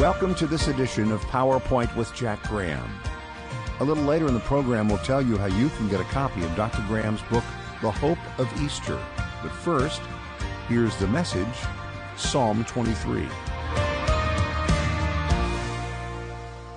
Welcome to this edition of PowerPoint with Jack Graham. A little later in the program, we'll tell you how you can get a copy of Dr. Graham's book, The Hope of Easter. But first, here's the message Psalm 23.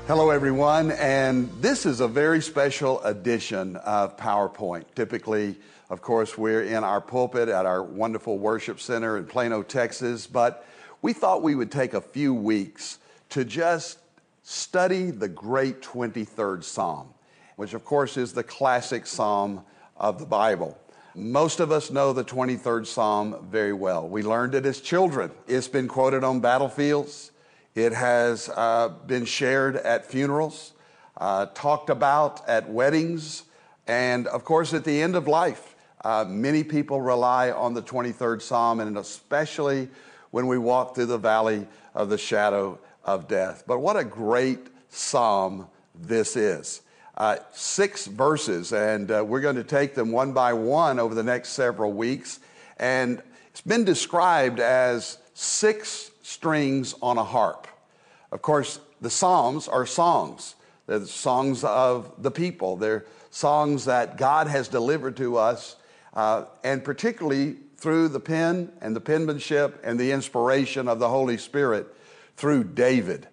Hello, everyone, and this is a very special edition of PowerPoint. Typically, of course, we're in our pulpit at our wonderful worship center in Plano, Texas, but we thought we would take a few weeks to just study the great 23rd Psalm, which, of course, is the classic psalm of the Bible. Most of us know the 23rd Psalm very well. We learned it as children. It's been quoted on battlefields, it has uh, been shared at funerals, uh, talked about at weddings, and of course, at the end of life. Uh, many people rely on the 23rd Psalm, and especially when we walk through the valley of the shadow of death. But what a great psalm this is. Uh, six verses, and uh, we're going to take them one by one over the next several weeks. And it's been described as six strings on a harp. Of course, the Psalms are songs. They're the songs of the people. They're songs that God has delivered to us, uh, and particularly through the pen and the penmanship and the inspiration of the Holy Spirit through David.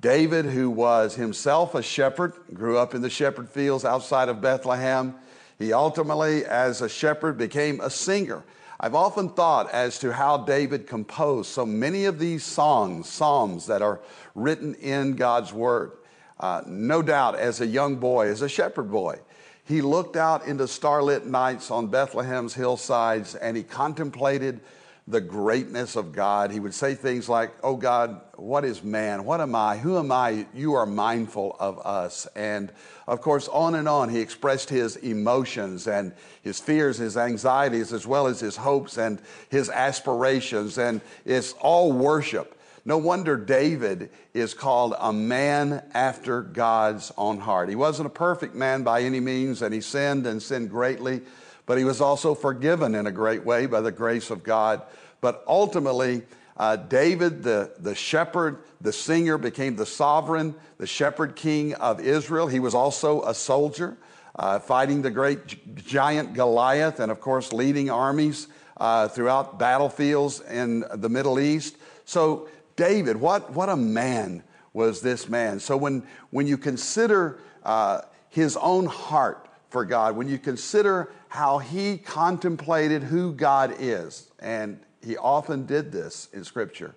David, who was himself a shepherd, grew up in the shepherd fields outside of Bethlehem. He ultimately, as a shepherd, became a singer. I've often thought as to how David composed so many of these songs, psalms that are written in God's Word. Uh, no doubt, as a young boy, as a shepherd boy, he looked out into starlit nights on Bethlehem's hillsides and he contemplated the greatness of God. He would say things like, Oh God, what is man? What am I? Who am I? You are mindful of us. And of course, on and on, he expressed his emotions and his fears, his anxieties, as well as his hopes and his aspirations. And it's all worship. No wonder David is called a man after God's own heart. He wasn't a perfect man by any means, and he sinned and sinned greatly but he was also forgiven in a great way by the grace of God. But ultimately, uh, David, the, the shepherd, the singer, became the sovereign, the shepherd king of Israel. He was also a soldier, uh, fighting the great giant Goliath, and of course, leading armies uh, throughout battlefields in the Middle East. So, David, what, what a man was this man. So, when, when you consider uh, his own heart, for God, when you consider how he contemplated who God is, and he often did this in Scripture,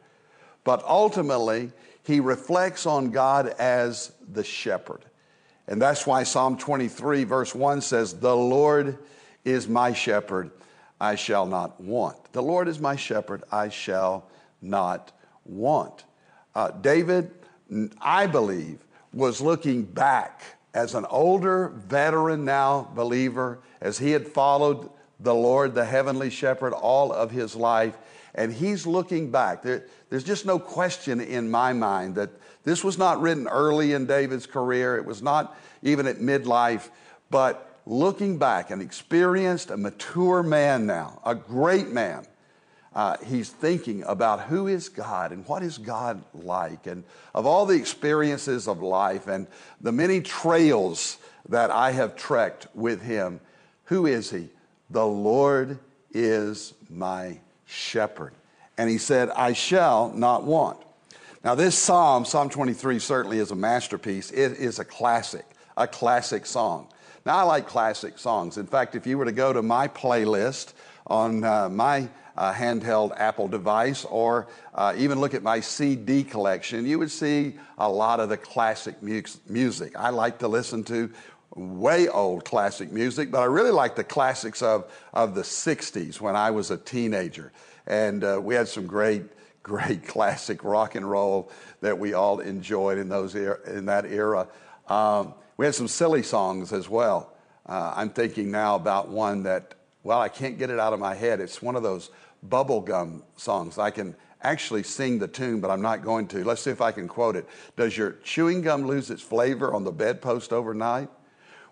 but ultimately he reflects on God as the shepherd. And that's why Psalm 23, verse 1 says, The Lord is my shepherd, I shall not want. The Lord is my shepherd, I shall not want. Uh, David, I believe, was looking back as an older veteran now believer, as he had followed the Lord, the heavenly shepherd, all of his life, and he's looking back. There, there's just no question in my mind that this was not written early in David's career, it was not even at midlife, but looking back, an experienced, a mature man now, a great man, uh, he's thinking about who is God and what is God like, and of all the experiences of life and the many trails that I have trekked with him. Who is he? The Lord is my shepherd. And he said, I shall not want. Now, this psalm, Psalm 23, certainly is a masterpiece. It is a classic, a classic song. Now, I like classic songs. In fact, if you were to go to my playlist on uh, my uh, handheld Apple device or uh, even look at my CD collection, you would see a lot of the classic mu- music. I like to listen to way old classic music, but I really like the classics of, of the 60s when I was a teenager. And uh, we had some great, great classic rock and roll that we all enjoyed in, those er- in that era. Um, we had some silly songs as well. Uh, I'm thinking now about one that well, I can't get it out of my head. It's one of those bubblegum songs. I can actually sing the tune, but I'm not going to. Let's see if I can quote it. Does your chewing gum lose its flavor on the bedpost overnight?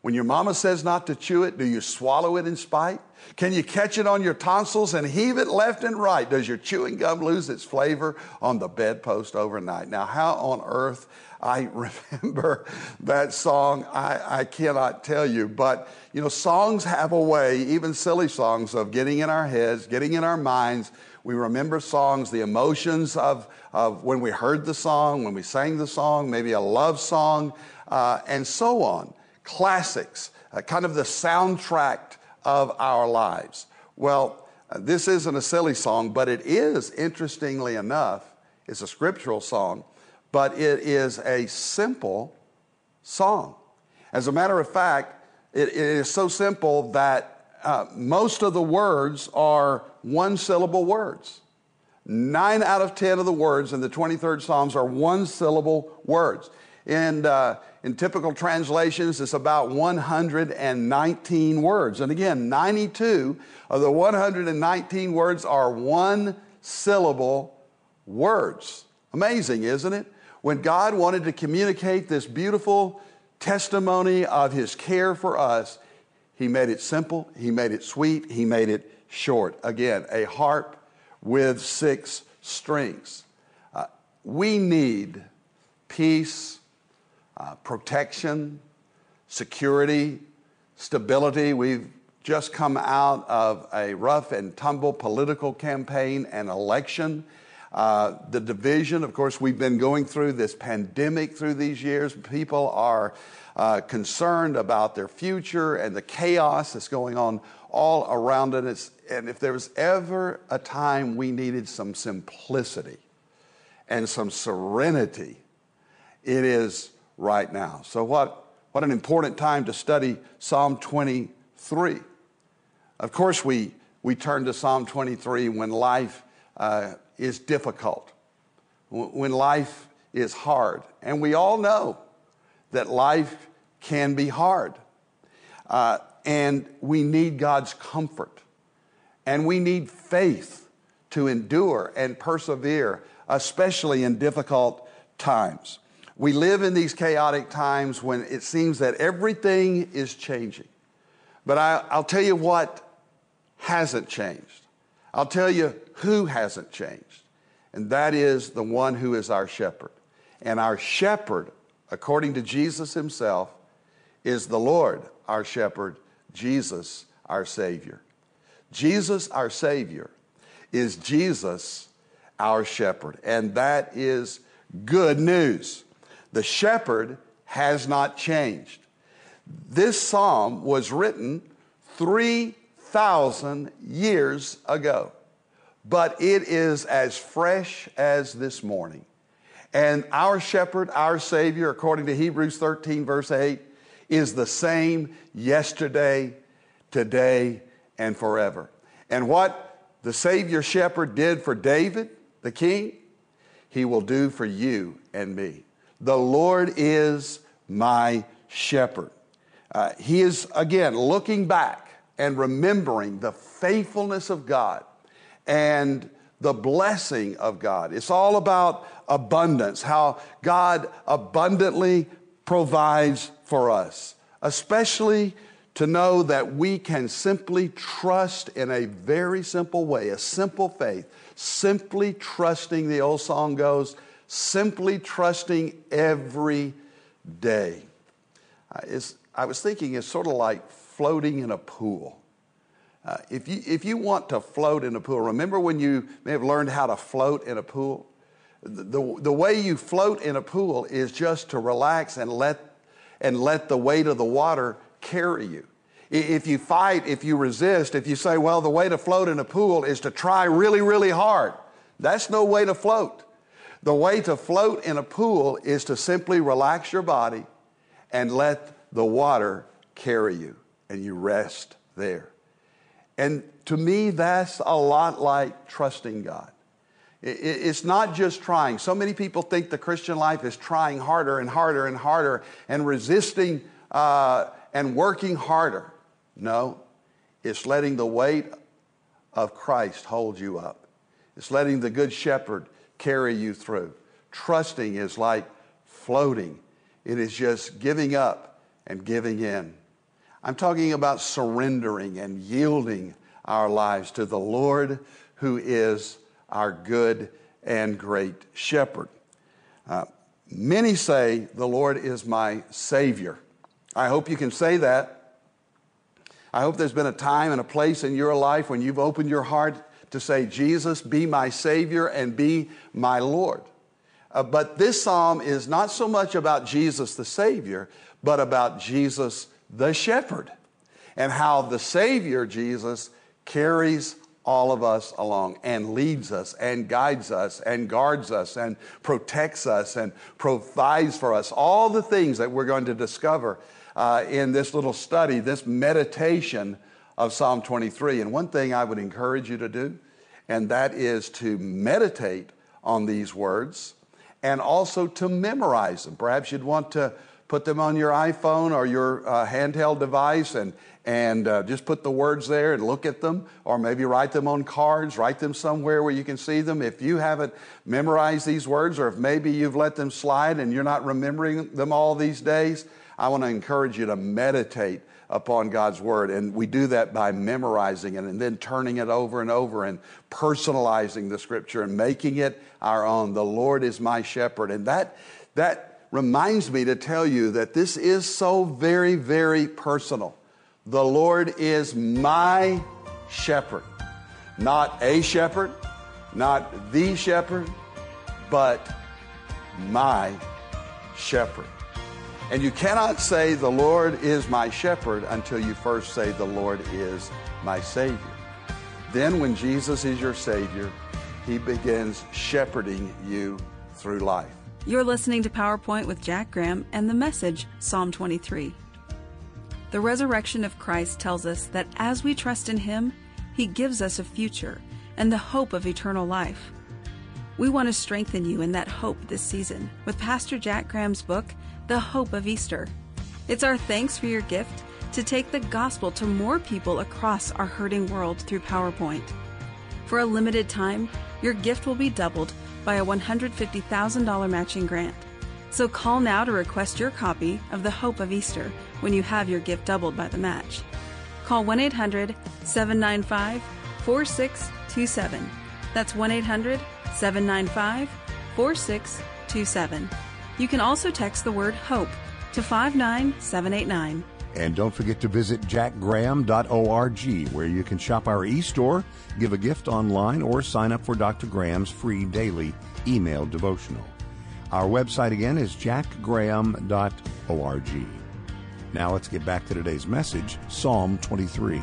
When your mama says not to chew it, do you swallow it in spite? Can you catch it on your tonsils and heave it left and right? Does your chewing gum lose its flavor on the bedpost overnight? Now, how on earth I remember that song, I, I cannot tell you. But, you know, songs have a way, even silly songs, of getting in our heads, getting in our minds. We remember songs, the emotions of, of when we heard the song, when we sang the song, maybe a love song, uh, and so on. Classics, uh, kind of the soundtrack of our lives. Well, uh, this isn't a silly song, but it is, interestingly enough, it's a scriptural song, but it is a simple song. As a matter of fact, it, it is so simple that uh, most of the words are one syllable words. Nine out of 10 of the words in the 23rd Psalms are one syllable words. And uh, in typical translations, it's about 119 words. And again, 92 of the 119 words are one syllable words. Amazing, isn't it? When God wanted to communicate this beautiful testimony of his care for us, he made it simple, he made it sweet, he made it short. Again, a harp with six strings. Uh, we need peace uh, protection, security, stability. We've just come out of a rough and tumble political campaign and election. Uh, the division, of course, we've been going through this pandemic through these years. People are uh, concerned about their future and the chaos that's going on all around it. and if there was ever a time we needed some simplicity and some serenity, it is right now. So, what, what an important time to study Psalm 23. Of course, we, we turn to Psalm 23 when life uh, is difficult, when life is hard. And we all know that life can be hard. Uh, and we need God's comfort. And we need faith to endure and persevere, especially in difficult times. We live in these chaotic times when it seems that everything is changing. But I, will tell you what hasn't changed. I'll tell you who hasn't changed, and that is the one who is our shepherd. And our shepherd, according to Jesus himself, is the Lord, our shepherd, Jesus, our Savior. Jesus, our Savior, is Jesus, our shepherd. And that is good news. The shepherd has not changed. This psalm was written 3,000 years ago, but it is as fresh as this morning. And our shepherd, our Savior, according to Hebrews 13, verse 8, is the same yesterday, today, and forever. And what the Savior shepherd did for David, the king, he will do for you and me. The Lord is my shepherd. Uh, he is, again, looking back and remembering the faithfulness of God and the blessing of God. It's all about abundance, how God abundantly provides for us, especially to know that we can simply trust in a very simple way, a simple faith, simply trusting, the old song goes, simply trusting every day. Uh, I was thinking it's sort of like floating in a pool. Uh, if, you, if you want to float in a pool, remember when you may have learned how to float in a pool? The, the, the way you float in a pool is just to relax and let, and let the weight of the water carry you. If you fight, if you resist, if you say, well, the way to float in a pool is to try really, really hard, that's no way to float. The way to float in a pool is to simply relax your body and let the water carry you, and you rest there. And to me, that's a lot like trusting God. It's not just trying. So many people think the Christian life is trying harder and harder and harder and resisting uh, and working harder. No, it's letting the weight of Christ hold you up. It's letting the Good Shepherd carry you through. Trusting is like floating, it is just giving up and giving in I'm talking about surrendering and yielding our lives to the Lord who is our good and great shepherd. Uh, many say, The Lord is my Savior. I hope you can say that. I hope there's been a time and a place in your life when you've opened your heart to say, Jesus, be my Savior and be my Lord. Uh, but this psalm is not so much about Jesus the Savior, but about Jesus the Shepherd and how the Savior, Jesus, carries all of us along and leads us and guides us and guards us and protects us and provides for us. All the things that we're going to discover uh, in this little study, this meditation of Psalm 23. And one thing I would encourage you to do, and that is to meditate on these words and also to memorize them. Perhaps you'd want to put them on your iPhone or your uh, handheld device and, and uh, just put the words there and look at them, or maybe write them on cards, write them somewhere where you can see them. If you haven't memorized these words, or if maybe you've let them slide and you're not remembering them all these days, I want to encourage you to meditate upon God's Word. And we do that by memorizing it and then turning it over and over and personalizing the Scripture and making it our own. The Lord is my shepherd. And that, that reminds me to tell you that this is so very, very personal. The Lord is my shepherd, not a shepherd, not the shepherd, but my shepherd. And you cannot say, The Lord is my shepherd until you first say, The Lord is my Savior. Then, when Jesus is your Savior, He begins shepherding you through life. You're listening to PowerPoint with Jack Graham and the message, Psalm 23. The resurrection of Christ tells us that as we trust in Him, He gives us a future and the hope of eternal life. We want to strengthen you in that hope this season with Pastor Jack Graham's book, the hope of Easter. It's our thanks for your gift to take the gospel to more people across our hurting world through PowerPoint. For a limited time, your gift will be doubled by a $150,000 matching grant. So call now to request your copy of The Hope of Easter when you have your gift doubled by the match. Call 1 800 795 4627. That's 1 800 795 4627 you can also text the word HOPE to 59789. And don't forget to visit jackgraham.org where you can shop our e-store, give a gift online, or sign up for Dr. Graham's free daily email devotional. Our website again is jackgraham.org. Now let's get back to today's message, Psalm 23.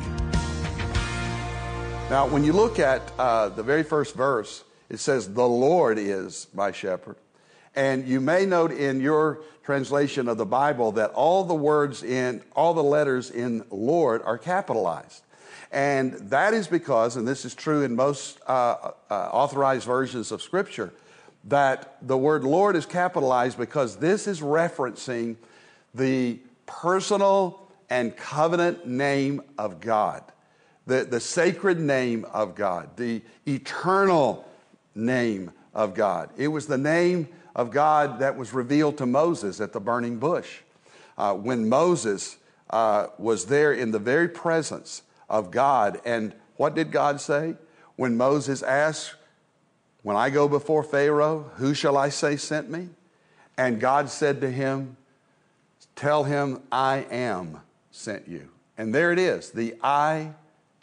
Now, when you look at uh, the very first verse, it says, The Lord is my shepherd. And you may note in your translation of the Bible that all the words in, all the letters in Lord are capitalized. And that is because, and this is true in most uh, uh, authorized versions of Scripture, that the word Lord is capitalized because this is referencing the personal and covenant name of God, the, the sacred name of God, the eternal name of God. It was the name of God that was revealed to Moses at the burning bush. Uh, when Moses uh, was there in the very presence of God, and what did God say? When Moses asked, When I go before Pharaoh, who shall I say sent me? And God said to him, Tell him, I am sent you. And there it is, the I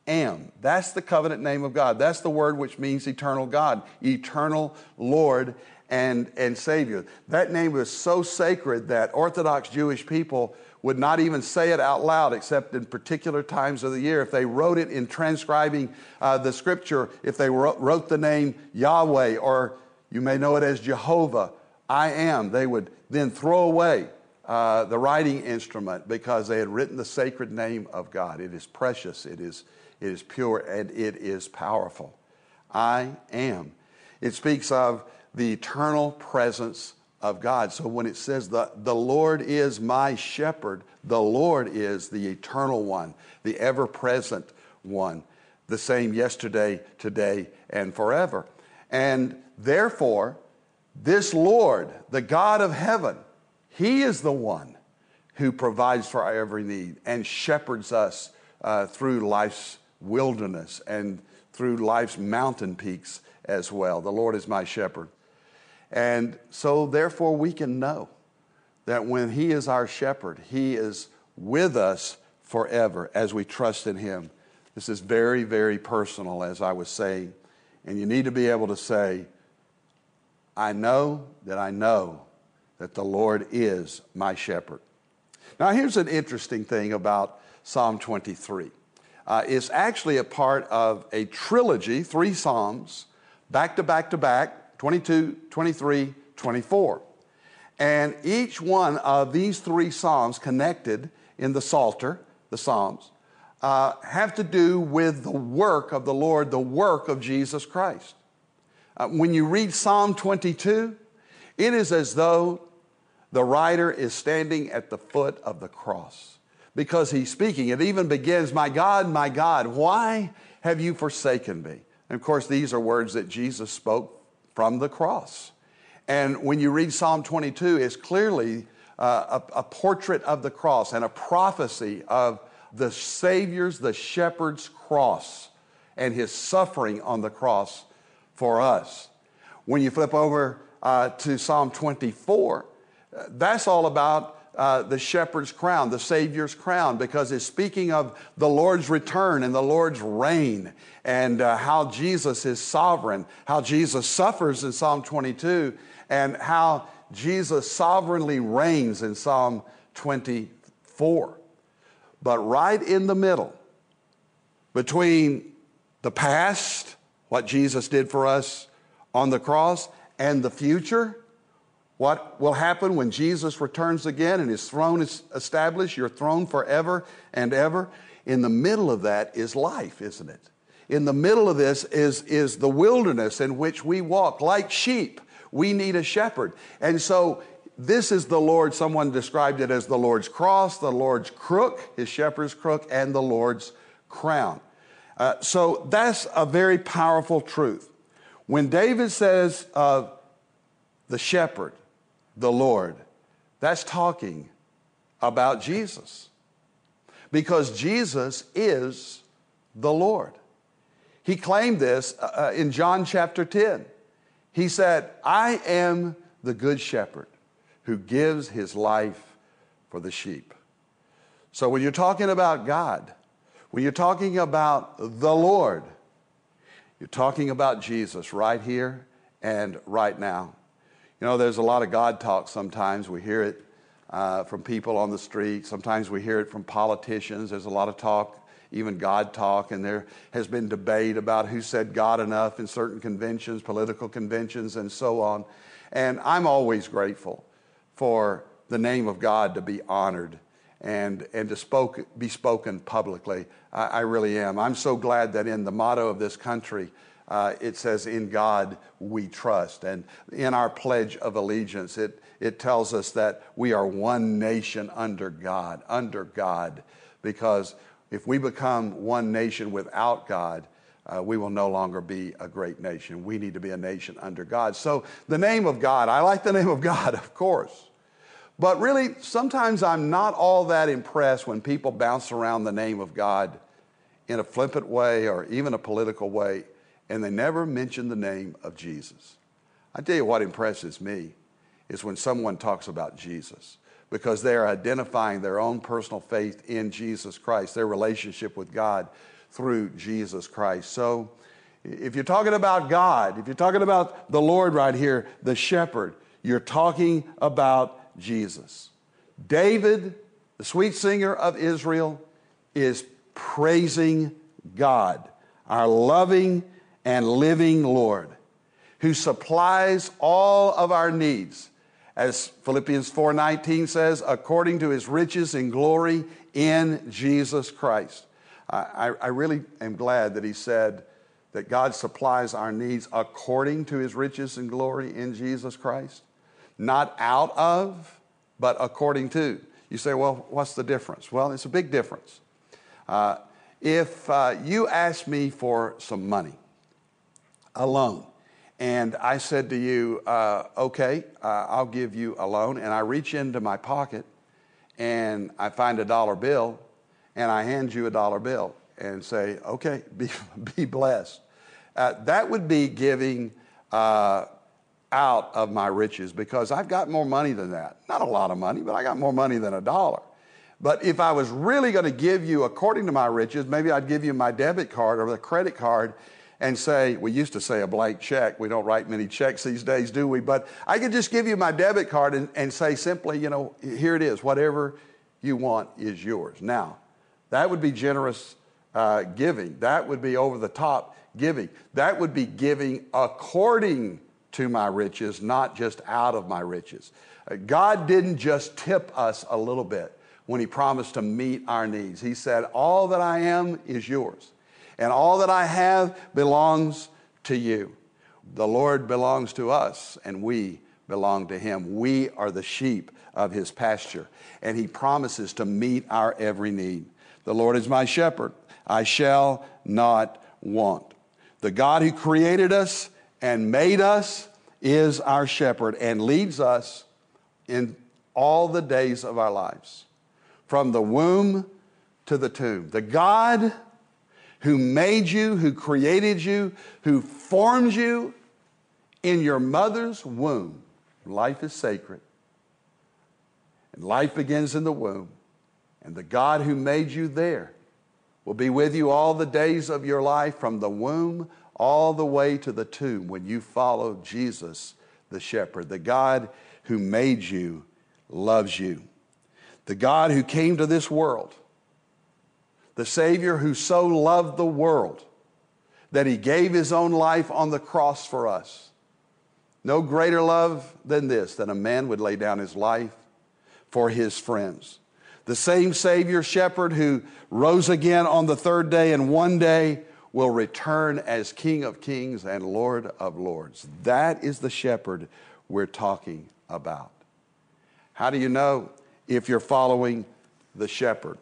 am. That's the covenant name of God. That's the word which means eternal God, eternal Lord and, and Savior. That name was so sacred that Orthodox Jewish people would not even say it out loud except in particular times of the year. If they wrote it in transcribing uh, the scripture, if they wrote, wrote the name Yahweh, or you may know it as Jehovah, I am, they would then throw away uh, the writing instrument because they had written the sacred name of God. It is precious, it is, it is pure, and it is powerful. I am. It speaks of the eternal presence of God. So when it says the, the Lord is my shepherd, the Lord is the eternal one, the ever present one, the same yesterday, today, and forever. And therefore, this Lord, the God of heaven, He is the one who provides for our every need and shepherds us uh, through life's wilderness and through life's mountain peaks as well. The Lord is my shepherd. And so, therefore, we can know that when He is our shepherd, He is with us forever as we trust in Him. This is very, very personal, as I was saying. And you need to be able to say, I know that I know that the Lord is my shepherd. Now, here's an interesting thing about Psalm 23. Uh, it's actually a part of a trilogy, three Psalms, back to back to back 22, 23, 24. And each one of these three Psalms connected in the Psalter, the Psalms, uh, have to do with the work of the Lord, the work of Jesus Christ. Uh, when you read Psalm 22, it is as though the writer is standing at the foot of the cross because he's speaking. It even begins, My God, my God, why have you forsaken me? And of course, these are words that Jesus spoke from the cross. And when you read Psalm 22, it's clearly uh, a, a portrait of the cross and a prophecy of the Savior's, the shepherd's cross and his suffering on the cross for us. When you flip over uh, to Psalm 24, uh, that's all about uh, the shepherd's crown, the Savior's crown, because it's speaking of the Lord's return and the Lord's reign and uh, how Jesus is sovereign, how Jesus suffers in Psalm 22, and how Jesus sovereignly reigns in Psalm 24. But right in the middle, between the past, what Jesus did for us on the cross, and the future, what will happen when Jesus returns again and his throne is established, your throne forever and ever? In the middle of that is life, isn't it? In the middle of this is, is the wilderness in which we walk like sheep. We need a shepherd. And so this is the Lord, someone described it as the Lord's cross, the Lord's crook, his shepherd's crook, and the Lord's crown. Uh, so that's a very powerful truth. When David says of the shepherd, the Lord. That's talking about Jesus. Because Jesus is the Lord. He claimed this uh, uh, in John chapter 10. He said, I am the good shepherd who gives his life for the sheep. So when you're talking about God, when you're talking about the Lord, you're talking about Jesus right here and right now. You know, there's a lot of God talk sometimes. We hear it uh, from people on the street. Sometimes we hear it from politicians. There's a lot of talk, even God talk, and there has been debate about who said God enough in certain conventions, political conventions, and so on. And I'm always grateful for the name of God to be honored and, and to spoke, be spoken publicly. I, I really am. I'm so glad that in the motto of this country, uh, it says, In God we trust. And in our Pledge of Allegiance, it, it tells us that we are one nation under God, under God, because if we become one nation without God, uh, we will no longer be a great nation. We need to be a nation under God. So, the name of God, I like the name of God, of course. But really, sometimes I'm not all that impressed when people bounce around the name of God in a flippant way or even a political way and they never mention the name of Jesus. I tell you what impresses me is when someone talks about Jesus because they are identifying their own personal faith in Jesus Christ, their relationship with God through Jesus Christ. So, if you're talking about God, if you're talking about the Lord right here, the shepherd, you're talking about Jesus. David, the sweet singer of Israel, is praising God, our loving and living Lord who supplies all of our needs as Philippians 4:19 says according to his riches and glory in Jesus Christ. I, I really am glad that he said that God supplies our needs according to his riches and glory in Jesus Christ, not out of, but according to. You say, well, what's the difference? Well, it's a big difference. Uh, if uh, you ask me for some money, a loan. And I said to you, uh, okay, uh, I'll give you a loan. And I reach into my pocket and I find a dollar bill and I hand you a dollar bill and say, okay, be, be blessed. Uh, that would be giving uh, out of my riches because I've got more money than that. Not a lot of money, but I got more money than a dollar. But if I was really going to give you according to my riches, maybe I'd give you my debit card or the credit card and say, we used to say a blank check. We don't write many checks these days, do we? But I could just give you my debit card and, and say simply, you know, here it is. Whatever you want is yours. Now, that would be generous uh, giving. That would be over the top giving. That would be giving according to my riches, not just out of my riches. Uh, God didn't just tip us a little bit when He promised to meet our needs. He said, All that I am is yours, and all that I have belongs to you. The Lord belongs to us, and we belong to Him. We are the sheep of His pasture, and He promises to meet our every need. The Lord is my shepherd, I shall not want. The God who created us and made us is our shepherd and leads us in all the days of our lives, from the womb to the tomb. The God who made you, who created you, who formed you in your mother's womb. Life is sacred, and life begins in the womb. And the God who made you there will be with you all the days of your life from the womb all the way to the tomb when you follow Jesus, the shepherd. The God who made you loves you. The God who came to this world, the Savior who so loved the world that he gave his own life on the cross for us. No greater love than this, that a man would lay down his life for his friends. The same Savior shepherd who rose again on the third day and one day will return as King of kings and Lord of lords. That is the shepherd we're talking about. How do you know if you're following the shepherd?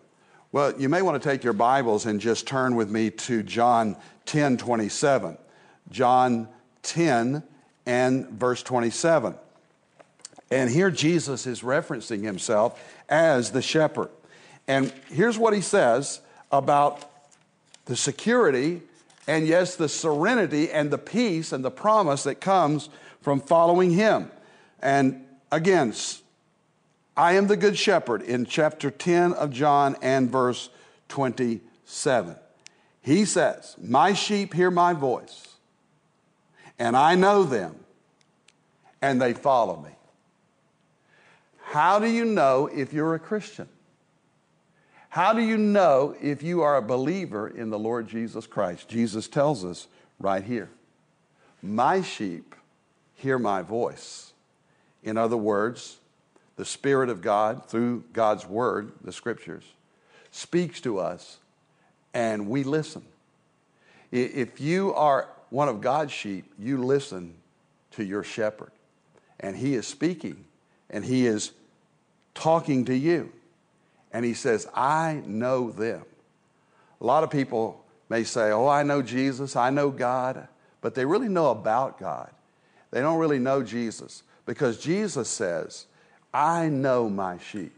Well, you may want to take your Bibles and just turn with me to John 10 27. John 10 and verse 27. And here Jesus is referencing himself as the shepherd. And here's what he says about the security and, yes, the serenity and the peace and the promise that comes from following him. And again, I am the good shepherd in chapter 10 of John and verse 27. He says, My sheep hear my voice, and I know them, and they follow me. How do you know if you're a Christian? How do you know if you are a believer in the Lord Jesus Christ? Jesus tells us right here My sheep hear my voice. In other words, the Spirit of God, through God's Word, the Scriptures, speaks to us and we listen. If you are one of God's sheep, you listen to your shepherd. And he is speaking and he is talking to you. And he says, I know them. A lot of people may say, Oh, I know Jesus, I know God, but they really know about God. They don't really know Jesus because Jesus says, I know my sheep.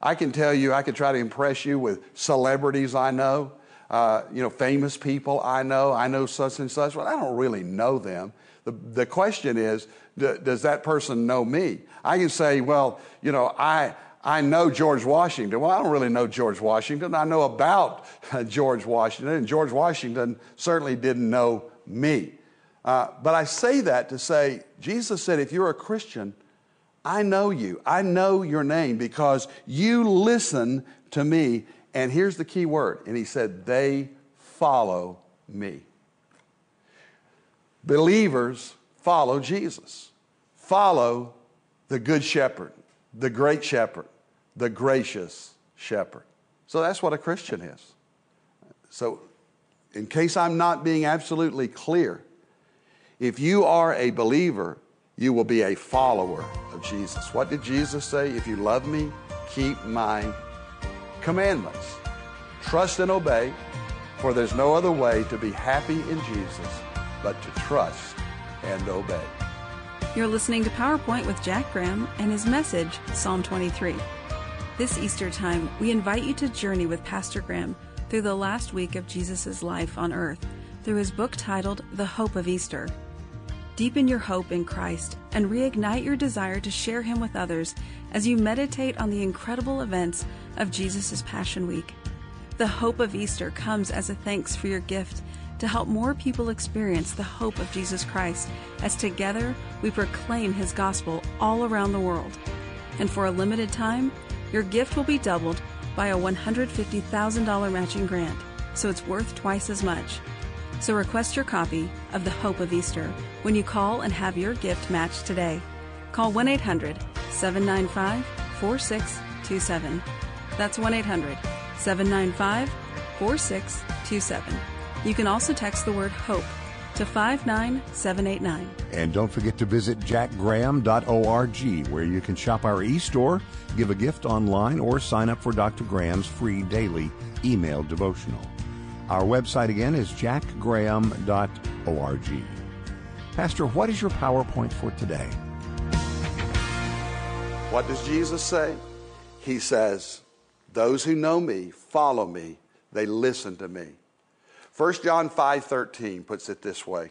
I can tell you, I could try to impress you with celebrities I know, uh, you know, famous people I know. I know such and such, but I don't really know them. The, the question is, does that person know me? I can say, well, you know, I, I know George Washington. Well, I don't really know George Washington. I know about George Washington, and George Washington certainly didn't know me. Uh, but I say that to say, Jesus said, if you're a Christian, I know you. I know your name because you listen to me. And here's the key word. And he said, they follow me. Believers follow Jesus, follow the Good Shepherd, the Great Shepherd, the Gracious Shepherd. So that's what a Christian is. So, in case I'm not being absolutely clear, if you are a believer, you will be a follower of Jesus. What did Jesus say? If you love me, keep my commandments. Trust and obey, for there's no other way to be happy in Jesus but to trust and obey. You're listening to PowerPoint with Jack Graham and his message, Psalm 23. This Easter time, we invite you to journey with Pastor Graham through the last week of Jesus' life on earth through his book titled The Hope of Easter. Deepen your hope in Christ and reignite your desire to share him with others as you meditate on the incredible events of Jesus' Passion Week. The hope of Easter comes as a thanks for your gift to help more people experience the hope of Jesus Christ as together we proclaim his gospel all around the world. And for a limited time, your gift will be doubled by a $150,000 matching grant, so it's worth twice as much. So request your copy of The Hope of Easter when you call and have your gift matched today. Call 1 800 795 4627. That's 1 800 795 4627. You can also text the word HOPE to 59789. And don't forget to visit jackgraham.org where you can shop our e-store, give a gift online, or sign up for Dr. Graham's free daily email devotional. Our website again is jackgraham.org. Pastor, what is your PowerPoint for today? What does Jesus say? He says, Those who know me follow me, they listen to me. 1 John 5:13 puts it this way.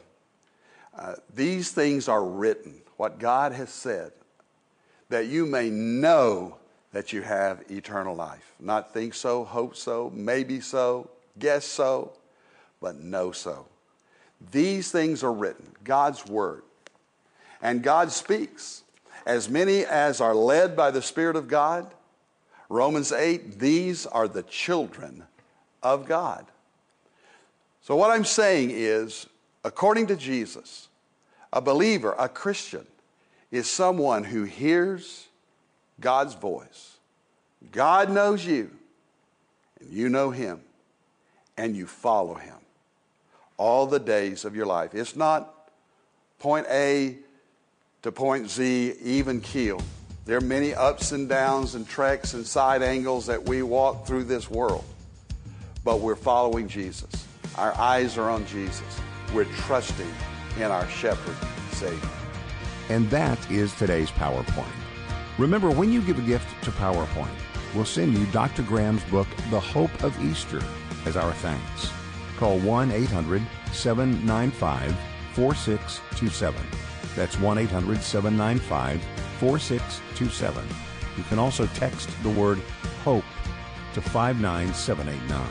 Uh, These things are written, what God has said, that you may know that you have eternal life. Not think so, hope so, maybe so, guess so, but know so. These things are written, God's word. And God speaks. As many as are led by the Spirit of God, Romans 8, these are the children of God. So, what I'm saying is, according to Jesus, a believer, a Christian, is someone who hears God's voice. God knows you, and you know Him, and you follow Him all the days of your life. It's not point A to point Z, even keel. There are many ups and downs and treks and side angles that we walk through this world, but we're following Jesus. Our eyes are on Jesus. We're trusting in our shepherd Savior. And that is today's PowerPoint. Remember, when you give a gift to PowerPoint, we'll send you Dr. Graham's book, The Hope of Easter, as our thanks. Call 1 800 795 4627. That's 1 800 795 4627. You can also text the word HOPE to 59789.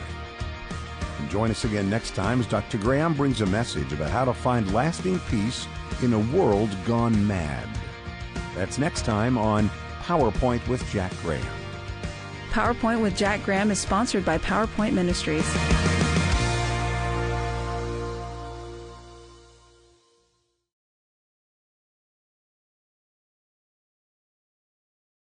And join us again next time as Dr. Graham brings a message about how to find lasting peace in a world gone mad. That's next time on PowerPoint with Jack Graham. PowerPoint with Jack Graham is sponsored by PowerPoint Ministries.